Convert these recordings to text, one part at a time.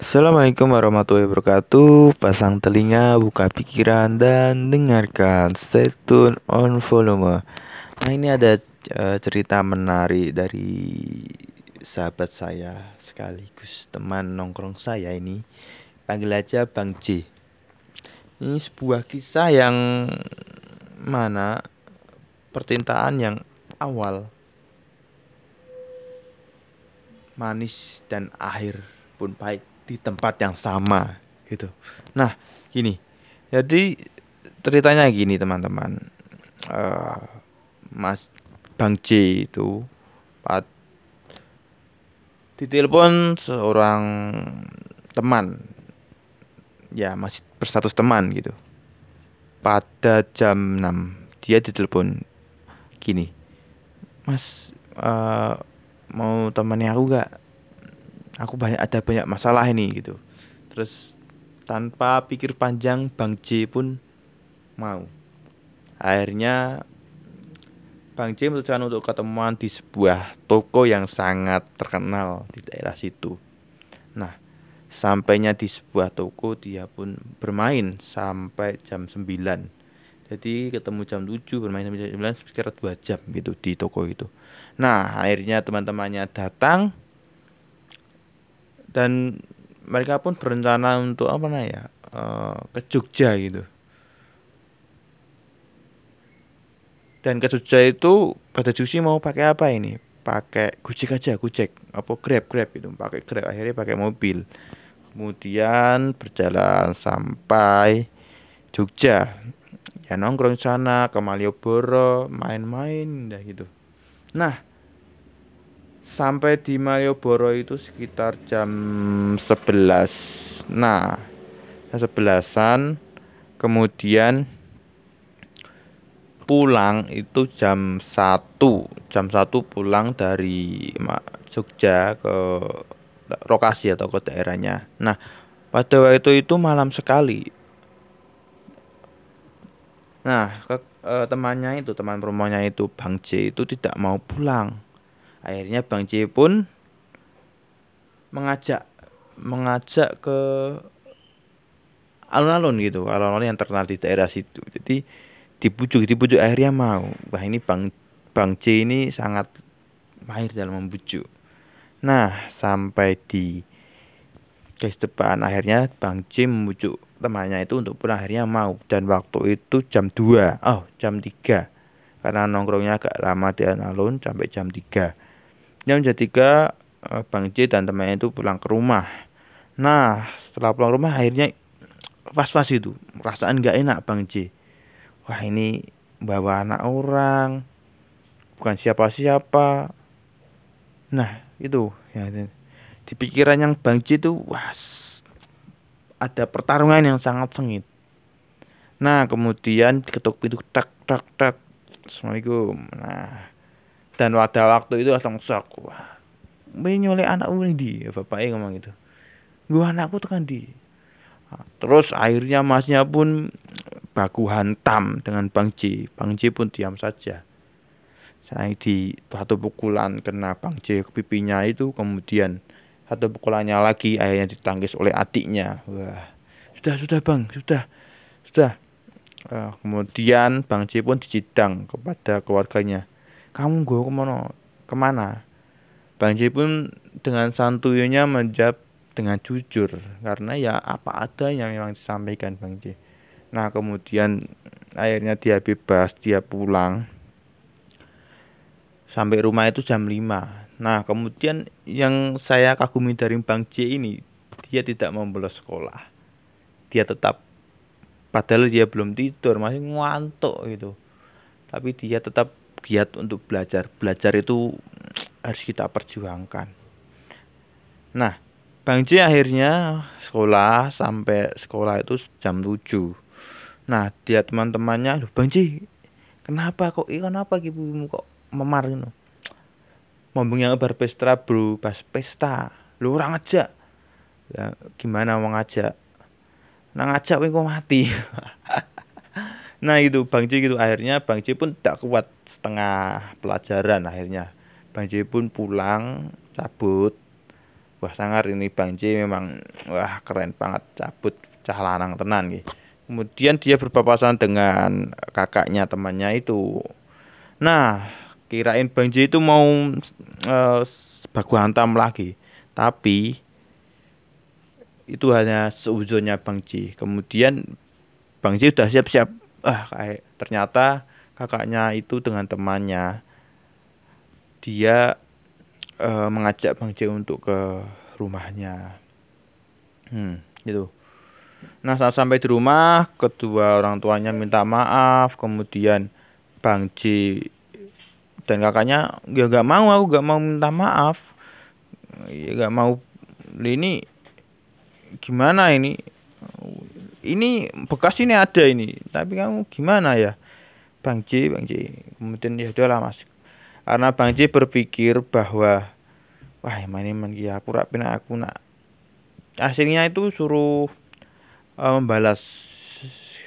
Assalamualaikum warahmatullahi wabarakatuh. Pasang telinga, buka pikiran, dan dengarkan Stay tune on volume. Nah ini ada uh, cerita menarik dari sahabat saya Sekaligus teman nongkrong saya ini. Panggil aja Bang J. Ini sebuah kisah yang mana percintaan yang awal Manis dan akhir pun baik di tempat yang sama gitu. Nah, gini. Jadi ceritanya gini teman-teman. Uh, Mas Bang C itu pat ditelepon seorang teman ya masih berstatus teman gitu pada jam 6 dia ditelepon gini mas uh, mau temannya aku gak aku banyak ada banyak masalah ini gitu. Terus tanpa pikir panjang Bang J pun mau. Akhirnya Bang J memutuskan untuk ketemuan di sebuah toko yang sangat terkenal di daerah situ. Nah sampainya di sebuah toko dia pun bermain sampai jam 9 jadi ketemu jam 7 bermain sampai jam 9 sekitar 2 jam gitu di toko itu. Nah akhirnya teman-temannya datang dan mereka pun berencana untuk apa namanya ya ke Jogja gitu. Dan ke Jogja itu pada Jusi mau pakai apa ini? Pakai Gojek aja Gojek. Apa Grab Grab itu pakai Grab akhirnya pakai mobil. Kemudian berjalan sampai Jogja. Ya nongkrong sana ke Malioboro main-main dah gitu. Nah sampai di Malioboro itu sekitar jam 11 nah sebelasan. Kemudian pulang itu jam 1 jam 1 pulang dari Jogja ke lokasi atau ke daerahnya. Nah pada waktu itu malam sekali. Nah ke, eh, temannya itu teman rumahnya itu Bang C itu tidak mau pulang akhirnya Bang C pun mengajak mengajak ke alun-alun gitu alun-alun yang terkenal di daerah situ. Jadi dibujuk dibujuk akhirnya mau. Wah ini Bang Bang C ini sangat mahir dalam membujuk. Nah sampai di guys depan akhirnya Bang C membujuk temannya itu untuk pulang akhirnya mau. Dan waktu itu jam 2 oh jam 3 karena nongkrongnya agak lama di alun sampai jam 3 Jam tiga eh, Bang J dan temannya itu pulang ke rumah. Nah, setelah pulang rumah akhirnya pas-pas itu perasaan nggak enak Bang J. Wah ini bawa anak orang, bukan siapa-siapa. Nah itu ya di pikiran yang Bang J itu wah ada pertarungan yang sangat sengit. Nah kemudian ketuk pintu tak tak tak Assalamualaikum. Nah dan pada waktu itu langsung shock wah nyolek anak di bapaknya ngomong itu gua anakku tekan di terus akhirnya masnya pun baku hantam dengan Bang J. Bang J pun diam saja. Saya di satu pukulan kena Bang J ke pipinya itu kemudian satu pukulannya lagi akhirnya ditangkis oleh adiknya. Wah sudah sudah bang sudah sudah. Uh, kemudian Bang J pun dicidang kepada keluarganya kamu gue ke mana? Ke mana? Bang J pun dengan santuynya menjawab dengan jujur karena ya apa ada yang memang disampaikan Bang J nah kemudian akhirnya dia bebas dia pulang. Sampai rumah itu jam 5 nah kemudian yang saya kagumi dari Bang J ini dia tidak membolos sekolah. Dia tetap padahal dia belum tidur masih ngantuk gitu. Tapi dia tetap giat untuk belajar. Belajar itu harus kita perjuangkan. Nah, Bang J akhirnya sekolah sampai sekolah itu jam 7. Nah, dia teman-temannya, Bang J, kenapa kok iya kenapa ibumu kok memar itu? Ngomongnya berpesta bro, pas pesta. Lu orang aja. Ya, gimana mau ngajak? Nah ngajak kok mati. Nah itu Bang C gitu. Akhirnya Bang C pun tak kuat setengah pelajaran akhirnya. Bang C pun pulang cabut. Wah sangar ini Bang J memang wah keren banget. Cabut cah lanang tenan gitu kemudian dia berpapasan dengan kakaknya temannya itu. Nah kirain Bang J itu mau uh, baku hantam lagi. Tapi itu hanya seujurnya Bang J. Kemudian Bang J udah siap-siap ah kayak ternyata kakaknya itu dengan temannya dia uh, mengajak Bang J untuk ke rumahnya. Hmm, gitu. Nah, saat sampai di rumah, kedua orang tuanya minta maaf, kemudian Bang J dan kakaknya ya gak mau, aku gak mau minta maaf. Ya gak mau. Ini gimana ini? Ini bekas ini ada ini, tapi kamu gimana ya? Bang J, Bang J. Kemudian ya udahlah Mas, karena Bang J berpikir bahwa wah ini man ya aku rapin aku nak. Akhirnya itu suruh uh, membalas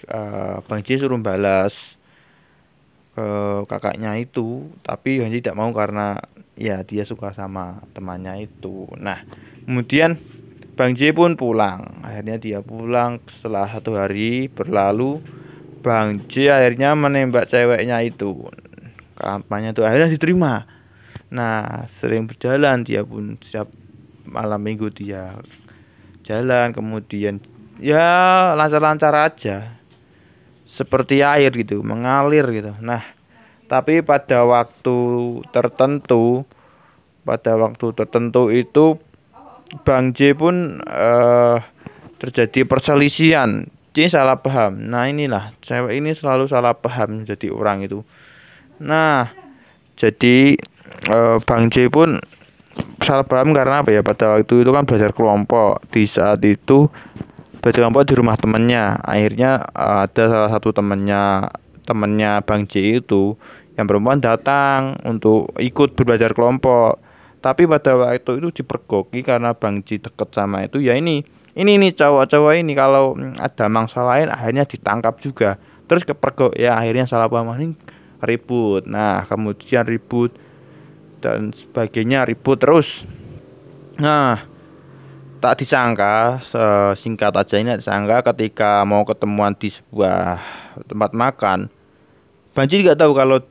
uh, Bang J suruh balas ke kakaknya itu. Tapi Bang J tidak mau karena ya dia suka sama temannya itu. Nah kemudian Bang J pun pulang. Akhirnya dia pulang setelah satu hari berlalu. Bang J akhirnya menembak ceweknya itu. Kampanye itu akhirnya diterima. Nah sering berjalan. Dia pun setiap malam minggu dia jalan. Kemudian ya lancar-lancar aja. Seperti air gitu mengalir gitu. Nah tapi pada waktu tertentu pada waktu tertentu itu Bang J pun uh, terjadi perselisihan. J salah paham. Nah inilah. Cewek ini selalu salah paham jadi orang itu. Nah, jadi eh, Bang J pun salah paham karena apa ya? Pada waktu itu kan belajar kelompok. Di saat itu belajar kelompok di rumah temennya akhirnya eh, ada salah satu temennya temennya Bang J itu yang perempuan datang untuk ikut belajar kelompok tapi pada waktu itu dipergoki karena Bang J deket sama itu ya ini ini nih cowok-cowok ini kalau ada mangsa lain akhirnya ditangkap juga. Terus kepergok ya akhirnya salah paham ini ribut. Nah kemudian ribut dan sebagainya ribut terus. Nah tak disangka singkat aja ini disangka ketika mau ketemuan di sebuah tempat makan Banji juga tahu kalau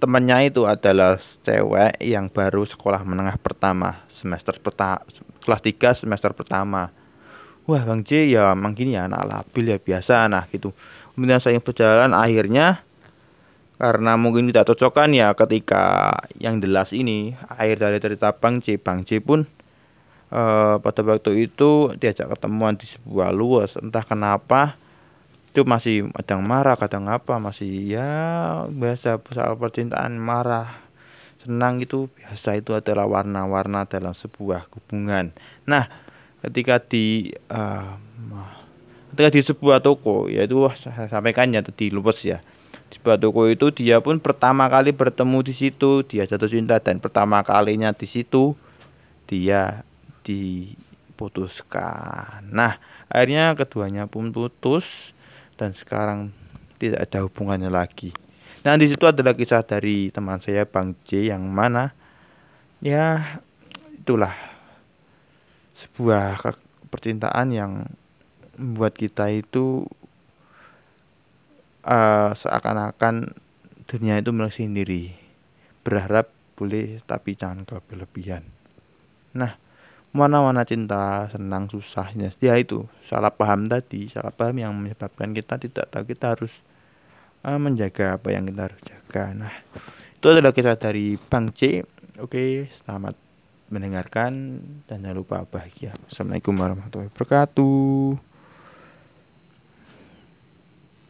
temannya itu adalah cewek yang baru sekolah menengah pertama semester pertama kelas 3 semester pertama. Wah Bang J ya emang gini ya anak labil ya biasa nah gitu. Kemudian saya berjalan akhirnya karena mungkin tidak cocokkan ya ketika yang jelas ini air dari cerita Bang C Bang C pun uh, pada waktu itu diajak ketemuan di sebuah luas entah kenapa itu masih kadang marah kadang apa masih ya biasa soal percintaan marah senang itu biasa itu adalah warna-warna dalam sebuah hubungan. Nah ketika di uh, ketika di sebuah toko yaitu saya sampaikan ya tadi lupas ya. Di Batuko itu dia pun pertama kali bertemu di situ dia jatuh cinta dan pertama kalinya di situ dia diputuskan. Nah akhirnya keduanya pun putus dan sekarang tidak ada hubungannya lagi. Nah di situ adalah kisah dari teman saya Bang J yang mana ya itulah sebuah percintaan yang membuat kita itu uh, seakan-akan dunia itu milik sendiri. Berharap boleh tapi jangan kelebihan. Nah mana-mana cinta senang susahnya. Ya itu. Salah paham tadi. Salah paham yang menyebabkan kita tidak tahu kita harus uh, menjaga apa yang kita harus jaga. Nah itu adalah kisah dari Bang C. Oke selamat mendengarkan dan jangan lupa bahagia. Assalamualaikum warahmatullahi wabarakatuh